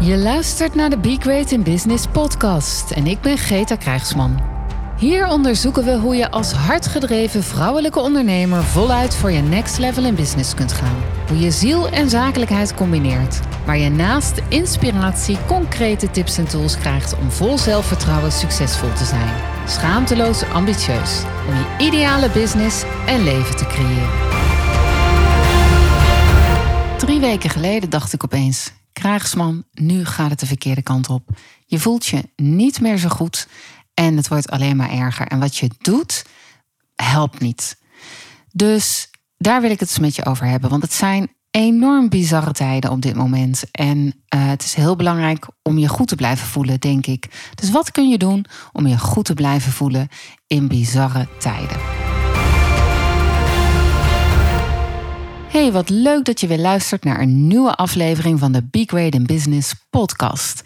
Je luistert naar de Be Great in Business podcast en ik ben Greta Krijgsman. Hier onderzoeken we hoe je als hardgedreven vrouwelijke ondernemer voluit voor je next level in business kunt gaan. Hoe je ziel en zakelijkheid combineert. Waar je naast inspiratie concrete tips en tools krijgt om vol zelfvertrouwen succesvol te zijn. Schaamteloos ambitieus. Om je ideale business en leven te creëren. Drie weken geleden dacht ik opeens: Krijgsman, nu gaat het de verkeerde kant op. Je voelt je niet meer zo goed en het wordt alleen maar erger. En wat je doet, helpt niet. Dus daar wil ik het eens met je over hebben. Want het zijn enorm bizarre tijden op dit moment. En uh, het is heel belangrijk om je goed te blijven voelen, denk ik. Dus wat kun je doen om je goed te blijven voelen in bizarre tijden? Hey, wat leuk dat je weer luistert naar een nieuwe aflevering van de Be Great in Business podcast.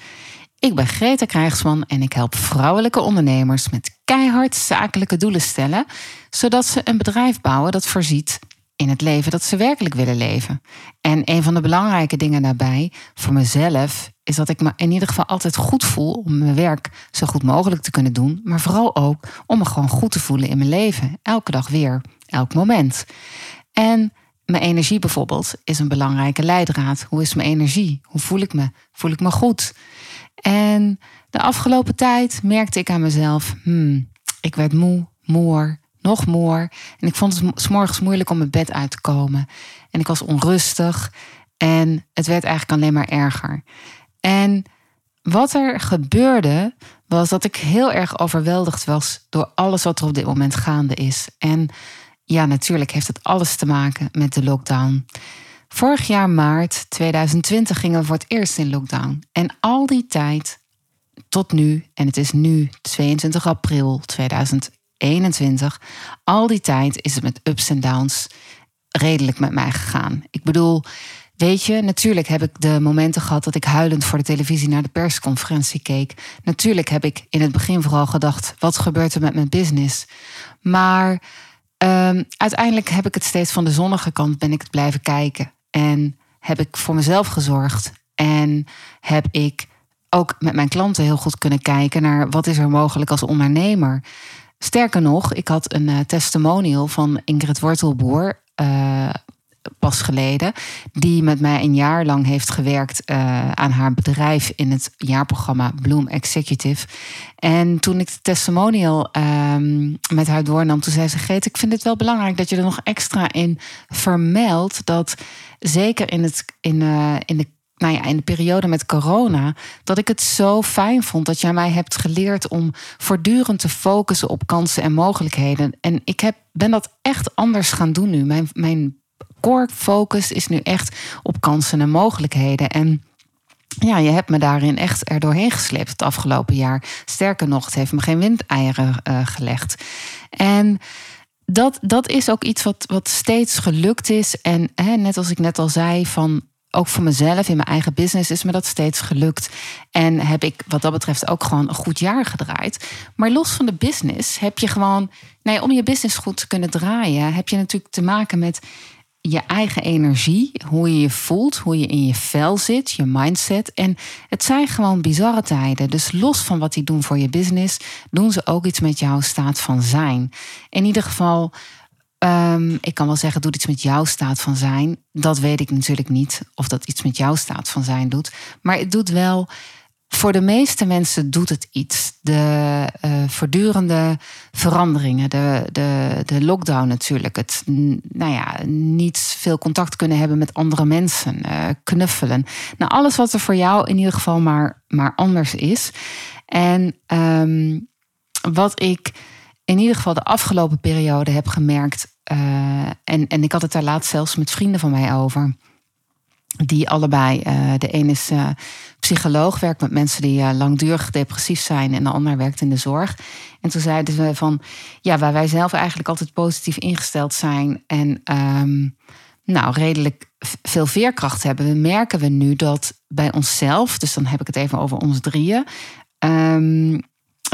Ik ben Greta Krijgsman en ik help vrouwelijke ondernemers met keihard zakelijke doelen stellen, zodat ze een bedrijf bouwen dat voorziet in het leven dat ze werkelijk willen leven. En een van de belangrijke dingen daarbij voor mezelf is dat ik me in ieder geval altijd goed voel om mijn werk zo goed mogelijk te kunnen doen, maar vooral ook om me gewoon goed te voelen in mijn leven, elke dag weer, elk moment. En mijn energie bijvoorbeeld is een belangrijke leidraad. Hoe is mijn energie? Hoe voel ik me? Voel ik me goed? En de afgelopen tijd merkte ik aan mezelf, hmm, ik werd moe, moer, nog moer. En ik vond het s morgens moeilijk om mijn bed uit te komen. En ik was onrustig. En het werd eigenlijk alleen maar erger. En wat er gebeurde, was dat ik heel erg overweldigd was door alles wat er op dit moment gaande is. En ja, natuurlijk heeft het alles te maken met de lockdown. Vorig jaar maart 2020 gingen we voor het eerst in lockdown. En al die tijd tot nu, en het is nu 22 april 2021, al die tijd is het met ups en downs redelijk met mij gegaan. Ik bedoel, weet je, natuurlijk heb ik de momenten gehad dat ik huilend voor de televisie naar de persconferentie keek. Natuurlijk heb ik in het begin vooral gedacht: wat gebeurt er met mijn business? Maar um, uiteindelijk heb ik het steeds van de zonnige kant ben ik het blijven kijken. En heb ik voor mezelf gezorgd. En heb ik ook met mijn klanten heel goed kunnen kijken naar wat is er mogelijk als ondernemer. Sterker nog, ik had een uh, testimonial van Ingrid Wortelboer. Uh, pas geleden, die met mij een jaar lang heeft gewerkt uh, aan haar bedrijf in het jaarprogramma Bloom Executive. En toen ik de testimonial um, met haar doornam, toen zei ze: Geet, ik vind het wel belangrijk dat je er nog extra in vermeldt dat zeker in, het, in, uh, in de nou ja, in de periode met corona, dat ik het zo fijn vond dat jij mij hebt geleerd om voortdurend te focussen op kansen en mogelijkheden. En ik heb, ben dat echt anders gaan doen nu. Mijn, mijn core focus is nu echt op kansen en mogelijkheden. En ja, je hebt me daarin echt er doorheen gesleept het afgelopen jaar. Sterker nog, het heeft me geen windeieren uh, gelegd. En dat, dat is ook iets wat, wat steeds gelukt is. En hè, net als ik net al zei, van ook voor mezelf in mijn eigen business is me dat steeds gelukt. En heb ik wat dat betreft ook gewoon een goed jaar gedraaid. Maar los van de business heb je gewoon, nee, om je business goed te kunnen draaien, heb je natuurlijk te maken met je eigen energie, hoe je je voelt, hoe je in je vel zit, je mindset. En het zijn gewoon bizarre tijden. Dus los van wat die doen voor je business, doen ze ook iets met jouw staat van zijn. In ieder geval, um, ik kan wel zeggen, doet iets met jouw staat van zijn. Dat weet ik natuurlijk niet of dat iets met jouw staat van zijn doet. Maar het doet wel voor de meeste mensen doet het iets. De uh, voortdurende veranderingen, de, de, de lockdown natuurlijk. Het nou ja, niet veel contact kunnen hebben met andere mensen, uh, knuffelen. Nou, alles wat er voor jou in ieder geval maar, maar anders is. En um, wat ik in ieder geval de afgelopen periode heb gemerkt, uh, en, en ik had het daar laatst zelfs met vrienden van mij over die allebei, uh, de een is uh, psycholoog, werkt met mensen die uh, langdurig depressief zijn en de ander werkt in de zorg. En toen zeiden we van, ja, waar wij zelf eigenlijk altijd positief ingesteld zijn en um, nou, redelijk veel veerkracht hebben, merken we nu dat bij onszelf, dus dan heb ik het even over ons drieën, um,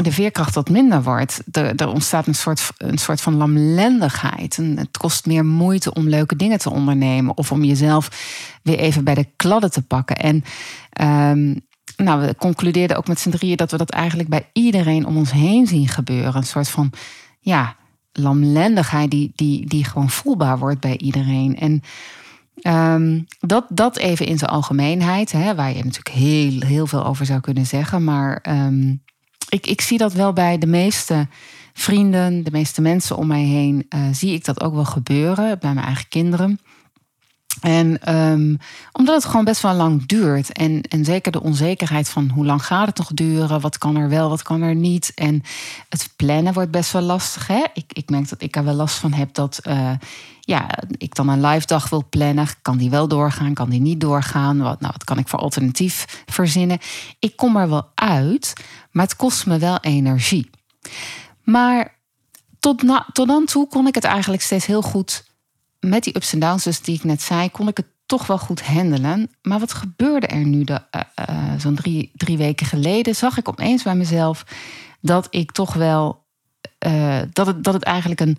de veerkracht wat minder wordt. Er, ontstaat een soort, een soort van lamlendigheid. En het kost meer moeite om leuke dingen te ondernemen. Of om jezelf weer even bij de kladden te pakken. En um, nou, we concludeerden ook met z'n drieën dat we dat eigenlijk bij iedereen om ons heen zien gebeuren. Een soort van, ja, lamlendigheid die, die, die gewoon voelbaar wordt bij iedereen. En um, dat, dat even in zijn algemeenheid, hè, waar je natuurlijk heel, heel veel over zou kunnen zeggen. Maar um, ik, ik zie dat wel bij de meeste vrienden, de meeste mensen om mij heen, uh, zie ik dat ook wel gebeuren bij mijn eigen kinderen. En um, omdat het gewoon best wel lang duurt. En, en zeker de onzekerheid van hoe lang gaat het nog duren? Wat kan er wel, wat kan er niet? En het plannen wordt best wel lastig. Hè? Ik, ik merk dat ik er wel last van heb dat uh, ja, ik dan een live dag wil plannen. Kan die wel doorgaan? Kan die niet doorgaan? Wat, nou, wat kan ik voor alternatief verzinnen? Ik kom er wel uit, maar het kost me wel energie. Maar tot, na, tot dan toe kon ik het eigenlijk steeds heel goed met die ups en downs dus die ik net zei, kon ik het toch wel goed handelen. Maar wat gebeurde er nu? De, uh, uh, zo'n drie, drie weken geleden zag ik opeens bij mezelf dat ik toch wel uh, dat, het, dat het eigenlijk een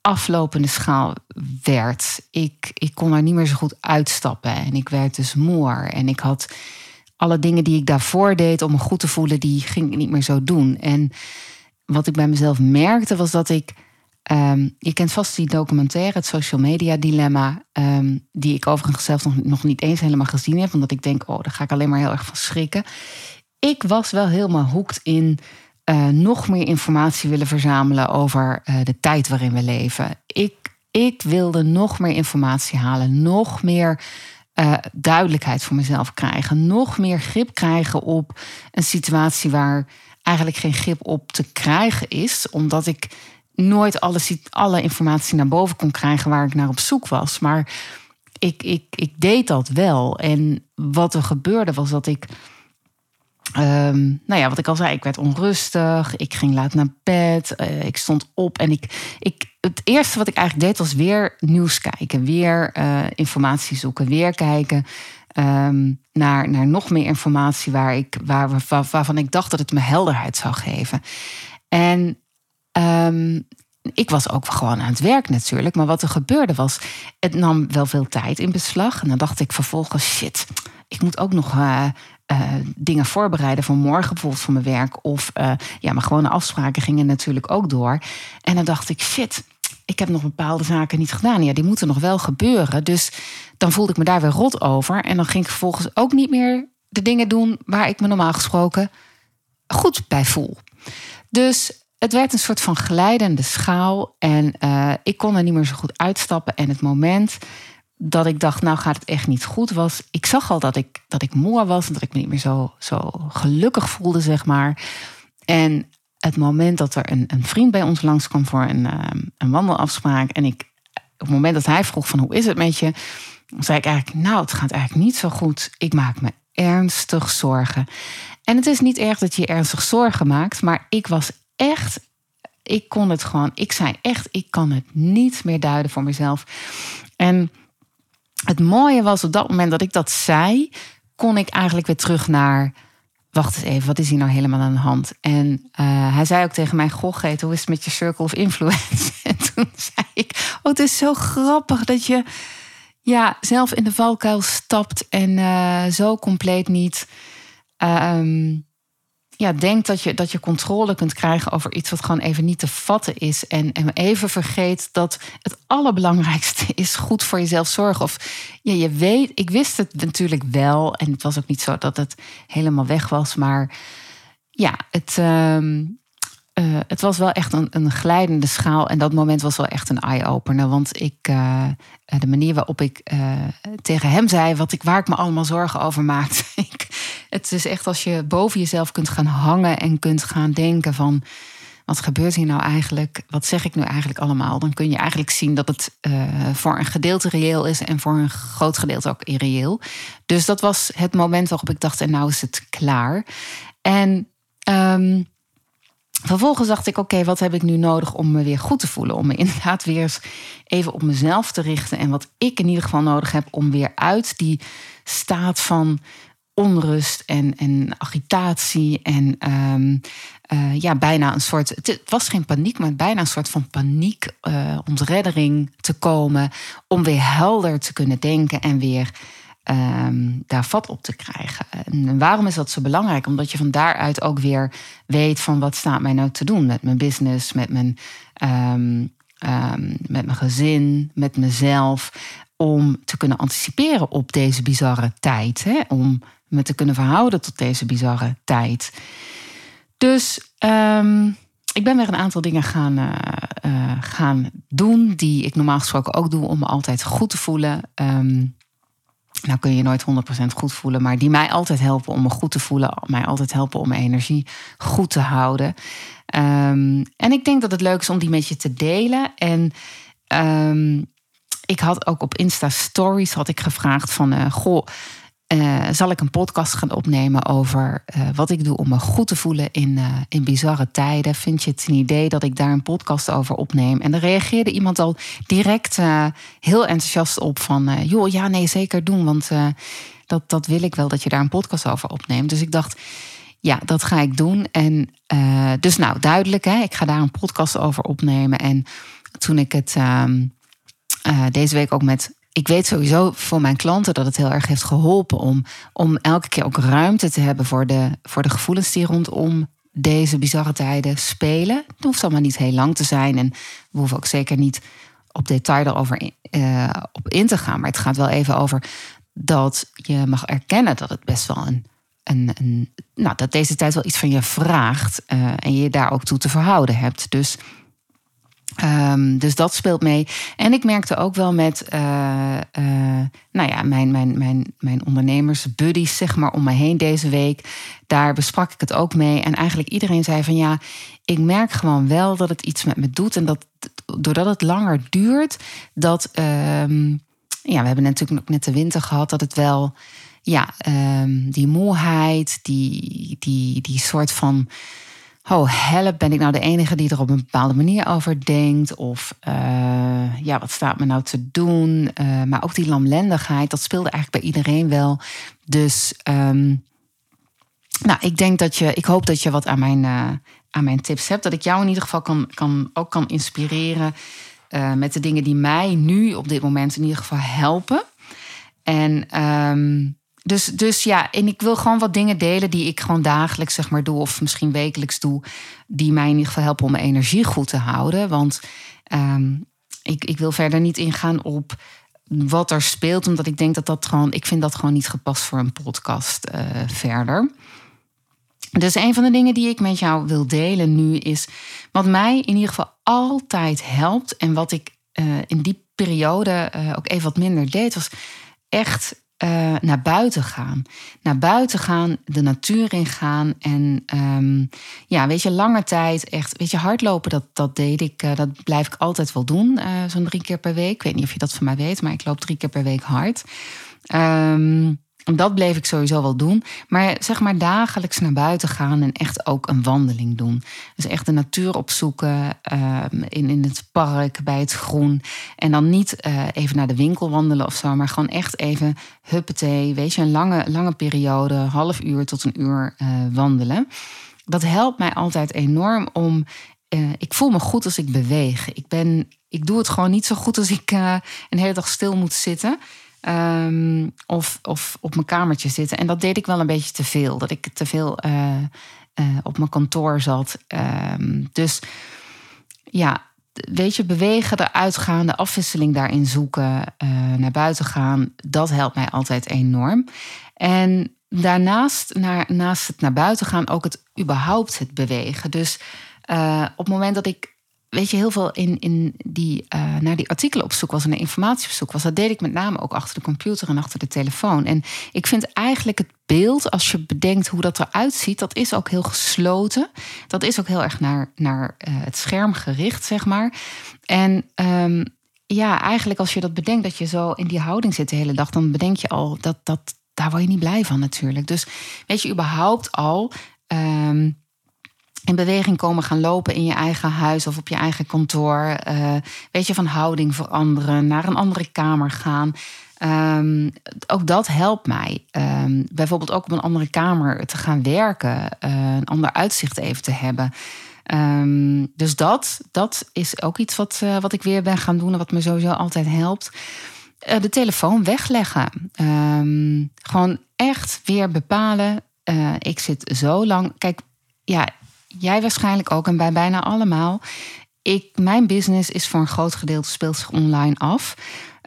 aflopende schaal werd. Ik, ik kon er niet meer zo goed uitstappen en ik werd dus moer. En ik had alle dingen die ik daarvoor deed om me goed te voelen, die ging ik niet meer zo doen. En wat ik bij mezelf merkte was dat ik Um, je kent vast die documentaire, het social media dilemma, um, die ik overigens zelf nog, nog niet eens helemaal gezien heb, omdat ik denk, oh, daar ga ik alleen maar heel erg van schrikken. Ik was wel helemaal hoekt in uh, nog meer informatie willen verzamelen over uh, de tijd waarin we leven. Ik, ik wilde nog meer informatie halen, nog meer uh, duidelijkheid voor mezelf krijgen, nog meer grip krijgen op een situatie waar eigenlijk geen grip op te krijgen is, omdat ik nooit alle, alle informatie naar boven kon krijgen waar ik naar op zoek was. Maar ik, ik, ik deed dat wel. En wat er gebeurde was dat ik. Um, nou ja, wat ik al zei, ik werd onrustig. Ik ging laat naar bed. Uh, ik stond op en ik, ik. Het eerste wat ik eigenlijk deed was weer nieuws kijken. Weer uh, informatie zoeken. Weer kijken um, naar, naar nog meer informatie waar ik, waar, waar, waarvan ik dacht dat het me helderheid zou geven. En Um, ik was ook gewoon aan het werk natuurlijk. Maar wat er gebeurde was, het nam wel veel tijd in beslag. En dan dacht ik vervolgens, shit, ik moet ook nog uh, uh, dingen voorbereiden voor morgen bijvoorbeeld voor mijn werk. Of uh, ja, maar gewone afspraken gingen natuurlijk ook door. En dan dacht ik, shit, ik heb nog bepaalde zaken niet gedaan. Ja, die moeten nog wel gebeuren. Dus dan voelde ik me daar weer rot over. En dan ging ik vervolgens ook niet meer de dingen doen waar ik me normaal gesproken goed bij voel. Dus het werd een soort van glijdende schaal. En uh, ik kon er niet meer zo goed uitstappen. En het moment dat ik dacht, nou gaat het echt niet goed, was. Ik zag al dat ik, dat ik moe was en dat ik me niet meer zo, zo gelukkig voelde, zeg maar. En het moment dat er een, een vriend bij ons langskwam voor een, um, een wandelafspraak. En ik, op het moment dat hij vroeg van hoe is het met je, zei ik eigenlijk, nou het gaat eigenlijk niet zo goed. Ik maak me ernstig zorgen. En het is niet erg dat je ernstig zorgen maakt, maar ik was echt, ik kon het gewoon, ik zei echt, ik kan het niet meer duiden voor mezelf. En het mooie was op dat moment dat ik dat zei, kon ik eigenlijk weer terug naar. Wacht eens even, wat is hier nou helemaal aan de hand? En uh, hij zei ook tegen mij: Goh, Geet, hoe is het met je circle of influence? En toen zei ik: Oh, het is zo grappig dat je ja, zelf in de valkuil stapt en uh, zo compleet niet. Uh, ja, denkt dat je, dat je controle kunt krijgen over iets wat gewoon even niet te vatten is. En, en even vergeet dat het allerbelangrijkste is goed voor jezelf zorgen. Of ja, je weet, ik wist het natuurlijk wel. En het was ook niet zo dat het helemaal weg was. Maar ja, het, uh, uh, het was wel echt een, een glijdende schaal. En dat moment was wel echt een eye-opener. Want ik, uh, de manier waarop ik uh, tegen hem zei wat ik, waar ik me allemaal zorgen over maakte. het is echt als je boven jezelf kunt gaan hangen en kunt gaan denken van. Wat gebeurt hier nou eigenlijk? Wat zeg ik nu eigenlijk allemaal? Dan kun je eigenlijk zien dat het voor een gedeelte reëel is en voor een groot gedeelte ook irreëel. Dus dat was het moment waarop ik dacht: en nou is het klaar. En um, Vervolgens dacht ik, oké, wat heb ik nu nodig om me weer goed te voelen? Om me inderdaad weer even op mezelf te richten. En wat ik in ieder geval nodig heb om weer uit die staat van onrust en, en agitatie en um, uh, ja, bijna een soort. Het was geen paniek, maar bijna een soort van paniek, uh, ontreddering te komen. Om weer helder te kunnen denken en weer ehm, daar vat op te krijgen. En waarom is dat zo belangrijk? Omdat je van daaruit ook weer weet van wat staat mij nou te doen met mijn business, met mijn, ehm, met mijn gezin, met mezelf. Om te kunnen anticiperen op deze bizarre tijd. Hè? Om me te kunnen verhouden tot deze bizarre tijd. Dus ik ben weer een aantal dingen gaan, uh, uh, gaan doen die ik normaal gesproken ook doe om me altijd goed te voelen. Um, nou kun je nooit 100% goed voelen, maar die mij altijd helpen om me goed te voelen, mij altijd helpen om mijn energie goed te houden. Um, en ik denk dat het leuk is om die met je te delen. En ik had ook op Insta Stories had ik gevraagd van, uh, goh, uh, zal ik een podcast gaan opnemen over uh, wat ik doe om me goed te voelen in, uh, in bizarre tijden. Vind je het een idee dat ik daar een podcast over opneem? En daar reageerde iemand al direct heel enthousiast op van, joh, ja, nee, zeker doen, want dat, dat wil ik wel dat je daar een podcast over opneemt. Dus ik dacht, ja, dat ga ik doen. En dus nou, duidelijk, hè, ik ga daar een podcast over opnemen. En toen ik het ehm, deze week ook met ik weet sowieso voor mijn klanten dat het heel erg heeft geholpen om, om elke keer ook ruimte te hebben voor de, voor de gevoelens die rondom deze bizarre tijden spelen. Het hoeft allemaal niet heel lang te zijn en we hoeven ook zeker niet op detail erover uh, op in te gaan. Maar het gaat wel even over dat je mag erkennen dat het best wel een. een, nou, dat deze tijd wel iets van je vraagt uh, en je daar ook toe te verhouden hebt. Dus Um, dus dat speelt mee. En ik merkte ook wel met uh, uh, nou ja, mijn, mijn, mijn, mijn ondernemers, buddies, zeg maar, om me heen deze week. Daar besprak ik het ook mee. En eigenlijk iedereen zei van ja, ik merk gewoon wel dat het iets met me doet. En dat doordat het langer duurt, dat um, ja, we hebben natuurlijk ook net de winter gehad, dat het wel ja, um, die moeheid, die, die, die soort van oh help, ben ik nou de enige die er op een bepaalde manier over denkt? Of uh, ja, wat staat me nou te doen? Uh, maar ook die lamlendigheid, dat speelde eigenlijk bij iedereen wel. Dus um, nou, ik denk dat je, ik hoop dat je wat aan mijn, uh, aan mijn tips hebt. Dat ik jou in ieder geval kan, kan, ook kan inspireren met de dingen die mij nu op dit moment in ieder geval helpen. En um, dus, dus ja, en ik wil gewoon wat dingen delen die ik gewoon dagelijks zeg maar doe, of misschien wekelijks doe, die mij in ieder geval helpen om mijn energie goed te houden. Want um, ik, ik wil verder niet ingaan op wat er speelt, omdat ik denk dat dat gewoon, ik vind dat gewoon niet gepast voor een podcast uh, verder. Dus een van de dingen die ik met jou wil delen nu is wat mij in ieder geval altijd helpt en wat ik uh, in die periode uh, ook even wat minder deed, was echt uh, naar buiten gaan. Naar buiten gaan, de natuur ingaan. En um, ja, weet je, lange tijd echt, weet je, hardlopen, dat, dat deed ik, uh, dat blijf ik altijd wel doen. Uh, Zo'n drie keer per week. Ik weet niet of je dat van mij weet, maar ik loop drie keer per week hard. Um, dat bleef ik sowieso wel doen. Maar zeg maar dagelijks naar buiten gaan en echt ook een wandeling doen. Dus echt de natuur opzoeken uh, in, in het park, bij het groen. En dan niet uh, even naar de winkel wandelen of zo, maar gewoon echt even huppetee. Weet je, een lange, lange periode, half uur tot een uur uh, wandelen. Dat helpt mij altijd enorm om. ik voel me goed als ik beweeg. Ik, ben, ik doe het gewoon niet zo goed als ik een hele dag stil moet zitten. Um, of, of op mijn kamertje zitten. En dat deed ik wel een beetje te veel. Dat ik te veel uh, uh, op mijn kantoor zat. Um, dus ja, weet je, bewegen, eruit gaan, de afwisseling daarin zoeken, uh, naar buiten gaan, dat helpt mij altijd enorm. En daarnaast, naar, naast het naar buiten gaan, ook het überhaupt het bewegen. Dus op het moment dat ik weet je, heel veel in, in die, uh, naar die artikelen op zoek was en naar informatie op zoek was. Dat deed ik met name ook achter de computer en achter de telefoon. En ik vind eigenlijk het beeld, als je bedenkt hoe dat eruit ziet, dat is ook heel gesloten. Dat is ook heel erg naar, naar uh, het scherm gericht, zeg maar. En um, ja, eigenlijk als je dat bedenkt, dat je zo in die houding zit de hele dag, dan bedenk je al dat dat. Daar word je niet blij van natuurlijk. Dus weet je überhaupt al. Um, in beweging komen gaan lopen in je eigen huis of op je eigen kantoor. Uh, weet je, van houding veranderen, naar een andere kamer gaan. Um, ook dat helpt mij. Um, bijvoorbeeld ook op een andere kamer te gaan werken, uh, een ander uitzicht even te hebben. Um, dus dat, dat is ook iets wat, uh, wat ik weer ben gaan doen en wat me sowieso altijd helpt. eh, de telefoon wegleggen. Ehm, gewoon echt weer bepalen. Ik zit zo lang. Kijk, ja, jij waarschijnlijk ook en bij bijna allemaal. Ik, mijn business is voor een groot gedeelte speelt zich online af.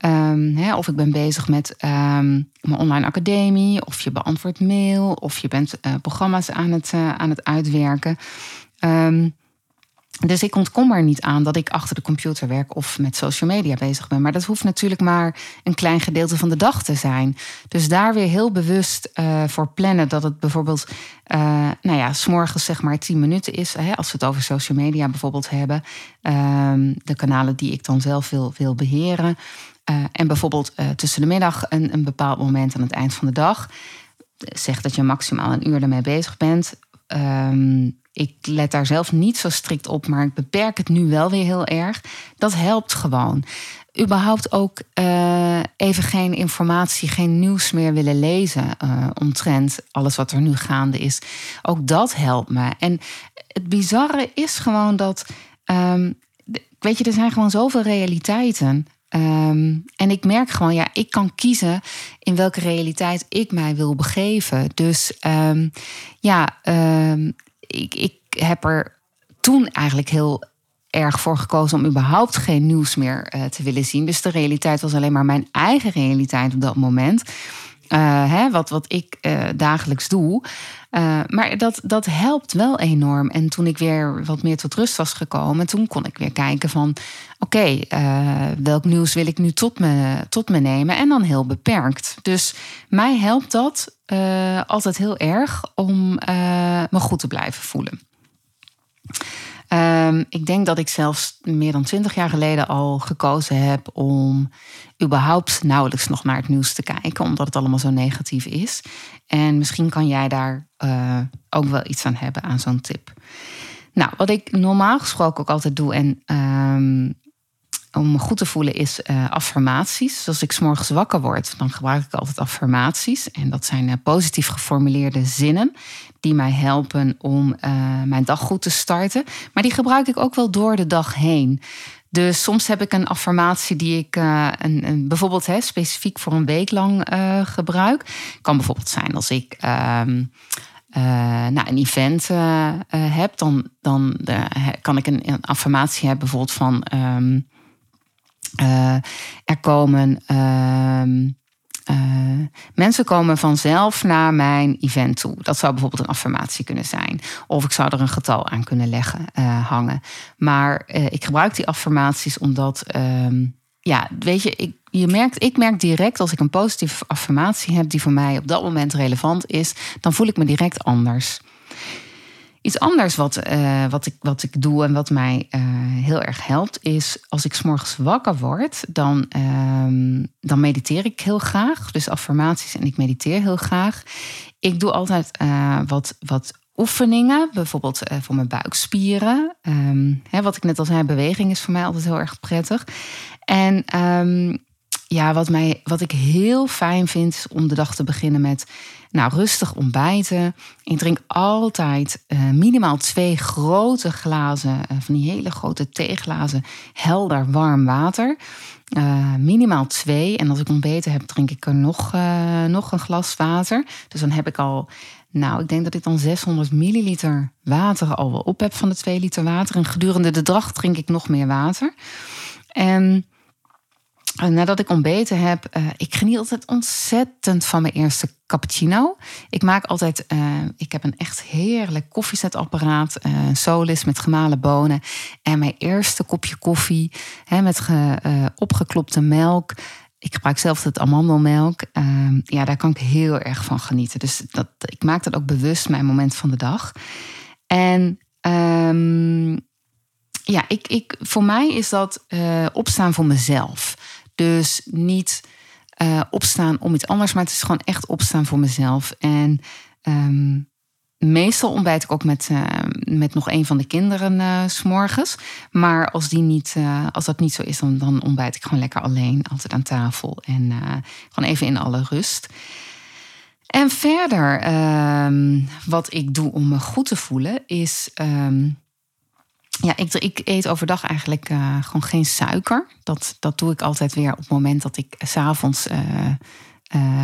Um, hè, of ik ben bezig met um, mijn online academie, of je beantwoordt mail, of je bent uh, programma's aan het, uh, aan het uitwerken. Um, dus ik ontkom er niet aan dat ik achter de computer werk of met social media bezig ben. Maar dat hoeft natuurlijk maar een klein gedeelte van de dag te zijn. Dus daar weer heel bewust uh, voor plannen dat het bijvoorbeeld, uh, nou ja, s'morgens zeg maar 10 minuten is. Hè, als we het over social media bijvoorbeeld hebben. Uh, de kanalen die ik dan zelf wil, wil beheren. Uh, en bijvoorbeeld tussen de middag een, een bepaald moment aan het eind van de dag. Zeg dat je maximaal een uur ermee bezig bent. Um, ik let daar zelf niet zo strikt op, maar ik beperk het nu wel weer heel erg. Dat helpt gewoon. Überhaupt ook uh, even geen informatie, geen nieuws meer willen lezen uh, omtrent alles wat er nu gaande is. Ook dat helpt me. En het bizarre is gewoon dat, um, weet je, er zijn gewoon zoveel realiteiten. Um, en ik merk gewoon, ja, ik kan kiezen in welke realiteit ik mij wil begeven. Dus um, ja, ik, ik heb er toen eigenlijk heel erg voor gekozen om überhaupt geen nieuws meer uh, te willen zien. Dus de realiteit was alleen maar mijn eigen realiteit op dat moment. Uh, hè, wat, wat ik uh, dagelijks doe. maar dat, dat helpt wel enorm. En toen ik weer wat meer tot rust was gekomen, toen kon ik weer kijken van oké, welk nieuws wil ik nu tot me, tot me nemen? En dan heel beperkt. Dus mij helpt dat altijd heel erg om me goed te blijven voelen. Um, ik denk dat ik zelfs meer dan twintig jaar geleden al gekozen heb om überhaupt nauwelijks nog naar het nieuws te kijken, omdat het allemaal zo negatief is. En misschien kan jij daar uh, ook wel iets aan hebben aan zo'n tip. Nou, wat ik normaal gesproken ook altijd doe en um, om me goed te voelen is uh, affirmaties. Dus als ik s'morgens wakker word, dan gebruik ik altijd affirmaties. En dat zijn uh, positief geformuleerde zinnen die mij helpen om uh, mijn dag goed te starten. Maar die gebruik ik ook wel door de dag heen. Dus soms heb ik een affirmatie die ik een, een, bijvoorbeeld hè, specifiek voor een week lang gebruik. Kan bijvoorbeeld zijn als ik. Ehm, nou, een event heb, dan, dan kan ik een, een affirmatie hebben, bijvoorbeeld van um, uh, er komen. Uh, uh, mensen komen vanzelf naar mijn event toe. Dat zou bijvoorbeeld een affirmatie kunnen zijn. Of ik zou er een getal aan kunnen leggen, uh, hangen. Maar ik gebruik die affirmaties omdat, ehm, ja, weet je, ik, je merkt, ik merk direct als ik een positieve affirmatie heb die voor mij op dat moment relevant is, dan voel ik me direct anders. Iets anders wat, uh, wat, ik, wat ik doe en wat mij uh, heel erg helpt, is als ik s'morgens wakker word, dan, uh, dan mediteer ik heel graag. Dus affirmaties en ik mediteer heel graag. Ik doe altijd uh, wat, wat oefeningen, bijvoorbeeld voor mijn buikspieren. Um, hè, wat ik net al zei, beweging is voor mij altijd heel erg prettig. En um, ja, wat, mij, wat ik heel fijn vind, om de dag te beginnen met nou, rustig ontbijten. Ik drink altijd uh, minimaal twee grote glazen, uh, van die hele grote theeglazen, helder warm water. Uh, minimaal twee. En als ik ontbeten heb, drink ik er nog, nog een glas water. Dus dan heb ik al, nou, ik denk dat ik dan 600 milliliter water al wel op heb van de 2 liter water. En gedurende de dag drink ik nog meer water. En nadat ik ontbeten heb, uh, ik geniet altijd ontzettend van mijn eerste cappuccino. Ik maak altijd, uh, ik heb een echt heerlijk koffiezetapparaat, uh, Solis met gemalen bonen. En mijn eerste kopje koffie hè, met ge, opgeklopte melk. Ik gebruik zelf het amandelmelk. Ehm, ja, daar kan ik heel erg van genieten. Dus dat, ik maak dat ook bewust mijn moment van de dag. En um, ja, ik, ik, voor mij is dat opstaan voor mezelf. Dus niet uh, opstaan om iets anders, maar het is gewoon echt opstaan voor mezelf. En um, meestal ontbijt ik ook met, uh, met nog een van de kinderen uh, s'morgens. Maar als, die niet, als dat niet zo is, dan, dan ontbijt ik gewoon lekker alleen, altijd aan tafel. En gewoon even in alle rust. En verder, um, wat ik doe om me goed te voelen, is. Um, ja, ik, ik, eet overdag eigenlijk uh, gewoon geen suiker. Dat, dat doe ik altijd weer op het moment dat ik s'avonds uh,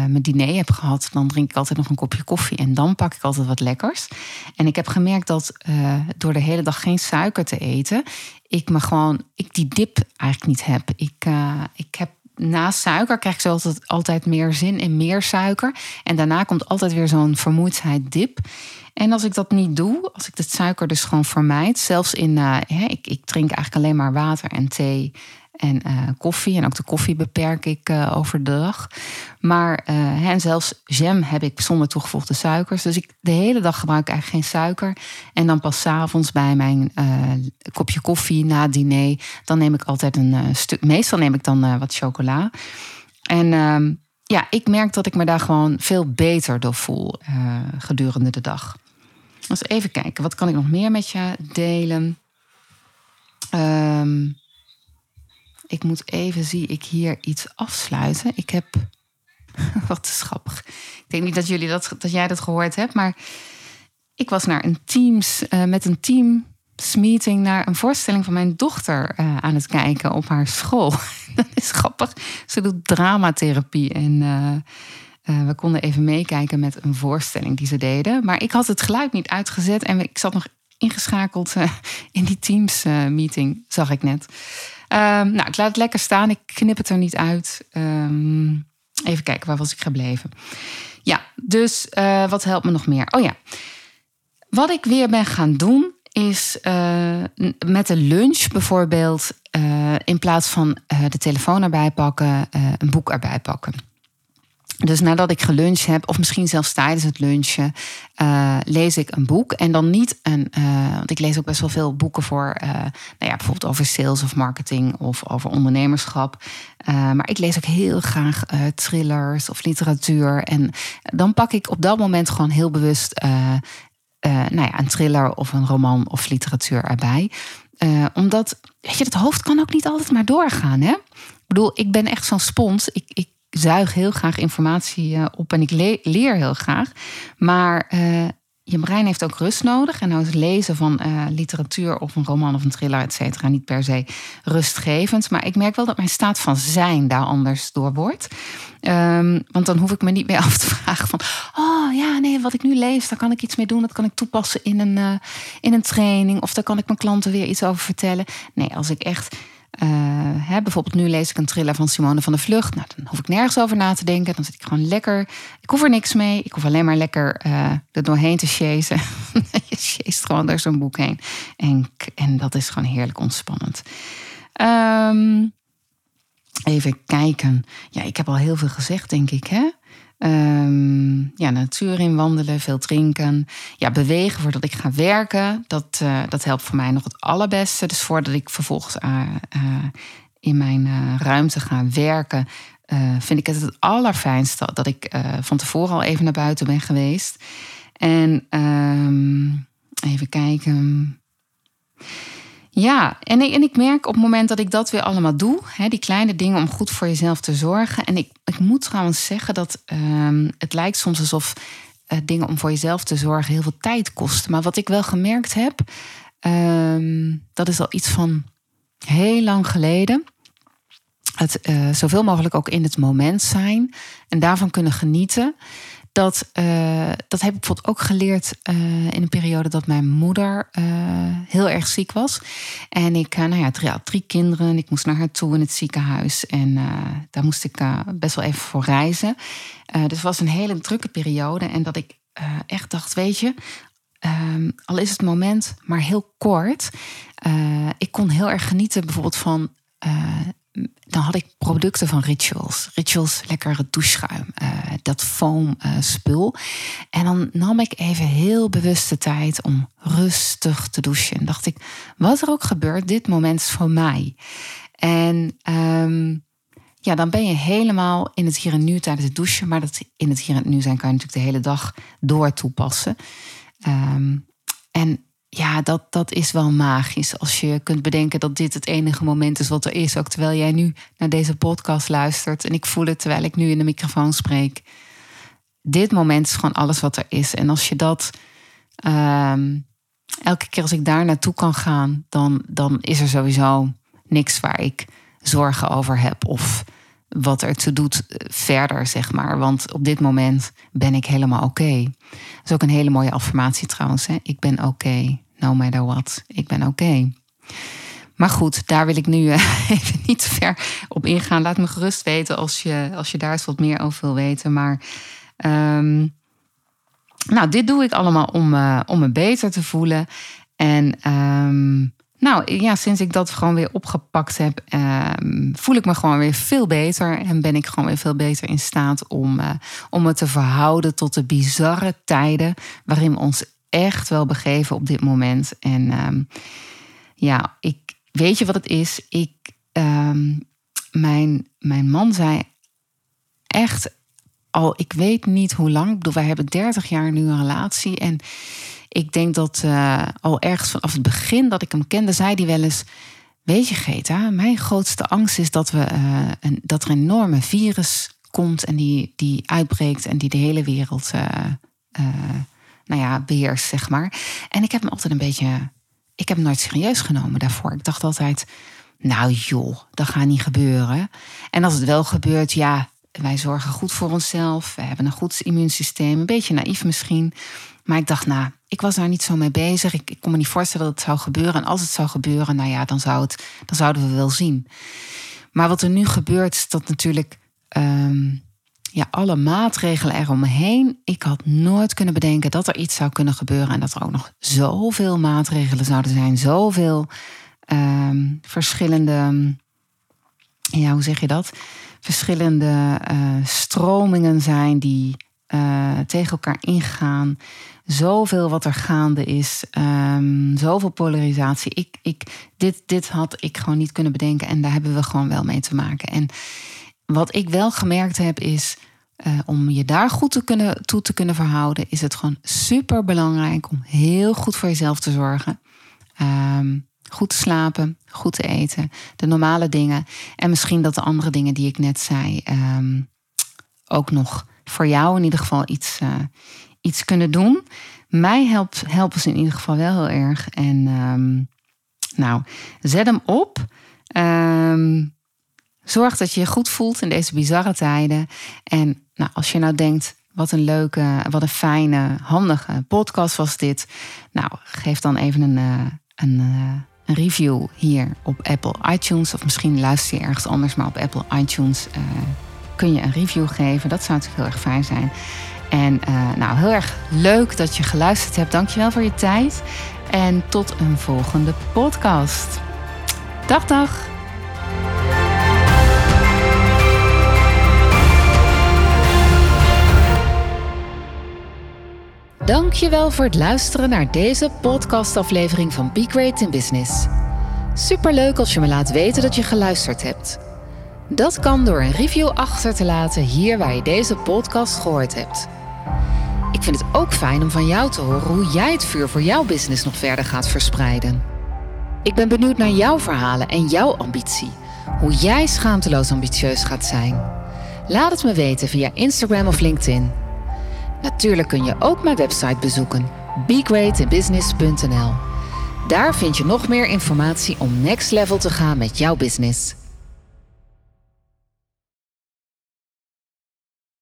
mijn diner heb gehad. Dan drink ik altijd nog een kopje koffie en dan pak ik altijd wat lekkers. En ik heb gemerkt dat door de hele dag geen suiker te eten, ik me gewoon, ik die dip eigenlijk niet heb. Ik, ik heb na suiker krijg ik zo altijd, altijd meer zin in meer suiker. En daarna komt altijd weer zo'n vermoeidheid dip. En als ik dat niet doe, als ik de suiker dus gewoon vermijd, zelfs in, uh, ik, ik drink eigenlijk alleen maar water en thee en uh, koffie. En ook de koffie beperk ik uh, over de dag. Maar uh, en zelfs jam heb ik zonder toegevoegde suikers. Dus ik de hele dag gebruik ik eigenlijk geen suiker. En dan pas s avonds bij mijn kopje koffie na het diner. Dan neem ik altijd een stuk. Meestal neem ik dan wat chocola. En ehm, ja, ik merk dat ik me daar gewoon veel beter door voel gedurende de dag. Dus even kijken, wat kan ik nog meer met je delen? Um, ik moet even, zie ik hier iets afsluiten. Ik heb, wat schappig. Ik denk niet dat, jullie dat, dat jij dat gehoord hebt, maar ik was naar een teams, uh, met een team meeting naar een voorstelling van mijn dochter uh, aan het kijken op haar school. dat is grappig. Ze doet dramatherapie en uh, we konden even meekijken met een voorstelling die ze deden. Maar ik had het geluid niet uitgezet en ik zat nog ingeschakeld in die Teams meeting, zag ik net. Um, nou, ik laat het lekker staan. Ik knip het er niet uit. Um, even kijken, waar was ik gebleven? Ja, dus uh, wat helpt me nog meer? Oh ja, wat ik weer ben gaan doen is uh, met de lunch bijvoorbeeld, uh, in plaats van de telefoon erbij pakken, een boek erbij pakken. Dus nadat ik geluncht heb, of misschien zelfs tijdens het lunchen, uh, lees ik een boek. En dan niet een. Uh, want ik lees ook best wel veel boeken voor. Uh, nou ja, bijvoorbeeld over sales of marketing of over ondernemerschap. maar ik lees ook heel graag thrillers of literatuur. En dan pak ik op dat moment gewoon heel bewust. nou ja, een thriller of een roman of literatuur erbij. omdat, weet je, het hoofd kan ook niet altijd maar doorgaan. Hè? Ik bedoel, ik ben echt zo'n spons. Ik zuig heel graag informatie eh, op en ik leer heel graag. Maar uh, je brein heeft ook rust nodig. En nou is lezen van uh, literatuur of een roman of een thriller, et cetera, niet per se rustgevend. Maar ik merk wel dat mijn staat van zijn daar anders door wordt. Um, want dan hoef ik me niet meer af te vragen van... oh ja, nee, wat ik nu lees, daar kan ik iets mee doen. Dat kan ik toepassen in een, in een training. Of daar kan ik mijn klanten weer iets over vertellen. Nee, als ik echt uh, hè, bijvoorbeeld nu lees ik een thriller van Simone van der Vlucht. Nou, dan hoef ik nergens over na te denken. Dan zit ik gewoon lekker. Ik hoef er niks mee. Ik hoef alleen maar lekker uh, er doorheen te chasen. je chase gewoon door zo'n boek heen. En, en dat is gewoon heerlijk ontspannend. Um, even kijken. Ja, ik heb al heel veel gezegd, denk ik. Hè? Um, ja, natuur in wandelen, veel drinken. Ja, bewegen voordat ik ga werken. Dat, uh, dat helpt voor mij nog het allerbeste. Dus voordat ik vervolgens uh, uh, in mijn ruimte ga werken, vind ik het het allerfijnste dat ik van tevoren al even naar buiten ben geweest. En um, even kijken. Ja, en ik, en ik merk op het moment dat ik dat weer allemaal doe, hè, die kleine dingen om goed voor jezelf te zorgen. En ik, ik moet trouwens zeggen dat um, het lijkt soms alsof uh, dingen om voor jezelf te zorgen heel veel tijd kosten. Maar wat ik wel gemerkt heb, um, dat is al iets van heel lang geleden. Het uh, zoveel mogelijk ook in het moment zijn en daarvan kunnen genieten dat, uh, dat heb ik bijvoorbeeld ook geleerd uh, in een periode dat mijn moeder uh, heel erg ziek was. En ik, nou ja, drie, drie kinderen. Ik moest naar haar toe in het ziekenhuis. En daar moest ik best wel even voor reizen. dus het was een hele drukke periode. En dat ik echt dacht, weet je, um, al is het moment maar heel kort. ik kon heel erg genieten bijvoorbeeld van dan had ik producten van Rituals. Rituals, lekkere doucheschuim. Uh, dat foam uh, spul. En dan nam ik even heel bewust de tijd om rustig te douchen. En dacht ik, wat er ook gebeurt, dit moment is voor mij. En um, ja, dan ben je helemaal in het hier en nu tijdens het douchen. Maar dat in het hier en nu zijn kan je natuurlijk de hele dag door toepassen. Um, en ja, dat, dat is wel magisch. Als je kunt bedenken dat dit het enige moment is wat er is. Ook terwijl jij nu naar deze podcast luistert. En ik voel het terwijl ik nu in de microfoon spreek. Dit moment is gewoon alles wat er is. En als je dat, um, elke keer als ik daar naartoe kan gaan, dan, dan is er sowieso niks waar ik zorgen over heb. Of wat er te doet eh, verder, zeg maar. Want op dit moment ben ik helemaal oké. Dat is ook een hele mooie affirmatie trouwens. Hè? Ik ben oké, no matter what. Ik ben oké. Maar goed, daar wil ik nu eh, even niet ver op ingaan. Laat me gerust weten als je, als je daar eens wat meer over wil weten. Maar um, nou, dit doe ik allemaal om, uh, om me beter te voelen. En um, nou ja, sinds ik dat gewoon weer opgepakt heb, um, voel ik me gewoon weer veel beter. En ben ik gewoon weer veel beter in staat om, uh, om me te verhouden tot de bizarre tijden waarin ons echt wel begeven op dit moment. En um, ja, ik weet je wat het is? Ik, mijn, mijn man zei echt al, ik weet niet hoe lang. Ik bedoel, wij hebben 30 jaar nu een relatie. En ik denk dat uh, al ergens vanaf het begin dat ik hem kende, zei hij wel eens. Weet je, Greta, mijn grootste angst is dat, we, uh, een, dat er een enorme virus komt en die, die uitbreekt en die de hele wereld uh, nou ja, beheerst, zeg maar. En ik heb hem altijd een beetje. Ik heb hem nooit serieus genomen daarvoor. Ik dacht altijd. Nou joh, dat gaat niet gebeuren. En als het wel gebeurt, ja, wij zorgen goed voor onszelf. We hebben een goed immuunsysteem. Een beetje naïef misschien. Maar ik dacht, nou, ik was daar niet zo mee bezig. Ik, ik kon me niet voorstellen dat het zou gebeuren. En als het zou gebeuren, nou ja, dan, zou het, dan zouden we wel zien. Maar wat er nu gebeurt, is dat natuurlijk um, ja, alle maatregelen eromheen. Ik had nooit kunnen bedenken dat er iets zou kunnen gebeuren. En dat er ook nog zoveel maatregelen zouden zijn. Zoveel um, verschillende. Ja, hoe zeg je dat? verschillende uh, stromingen zijn die uh, tegen elkaar ingaan. Zoveel wat er gaande is. Um, zoveel polarisatie. Ik, ik, dit, dit had ik gewoon niet kunnen bedenken. En daar hebben we gewoon wel mee te maken. En wat ik wel gemerkt heb is. Uh, om je daar goed te kunnen, toe te kunnen verhouden, is het gewoon super belangrijk om heel goed voor jezelf te zorgen. Um, Goed te slapen, goed te eten, de normale dingen. En misschien dat de andere dingen die ik net zei um, ook nog voor jou in ieder geval iets, uh, iets kunnen doen. Mij helpt, helpen ze in ieder geval wel heel erg. En um, nou, zet hem op. Zorg dat je je goed voelt in deze bizarre tijden. En nou, als je nou denkt, wat een leuke, wat een fijne, handige podcast was dit. Nou, geef dan even een, uh, een uh, een review hier op Apple iTunes. Of misschien luister je ergens anders, maar op Apple iTunes uh, kun je een review geven. Dat zou natuurlijk heel erg fijn zijn. En nou, heel erg leuk dat je geluisterd hebt. Dankjewel voor je tijd. En tot een volgende podcast. Dag, dag. Dankjewel voor het luisteren naar deze podcastaflevering van Be Great in Business. Superleuk als je me laat weten dat je geluisterd hebt. Dat kan door een review achter te laten hier waar je deze podcast gehoord hebt. Ik vind het ook fijn om van jou te horen hoe jij het vuur voor jouw business nog verder gaat verspreiden. Ik ben benieuwd naar jouw verhalen en jouw ambitie. Hoe jij schaamteloos ambitieus gaat zijn. Laat het me weten via Instagram of LinkedIn. Natuurlijk kun je ook mijn website bezoeken: begreatinbusiness.nl. Daar vind je nog meer informatie om next level te gaan met jouw business.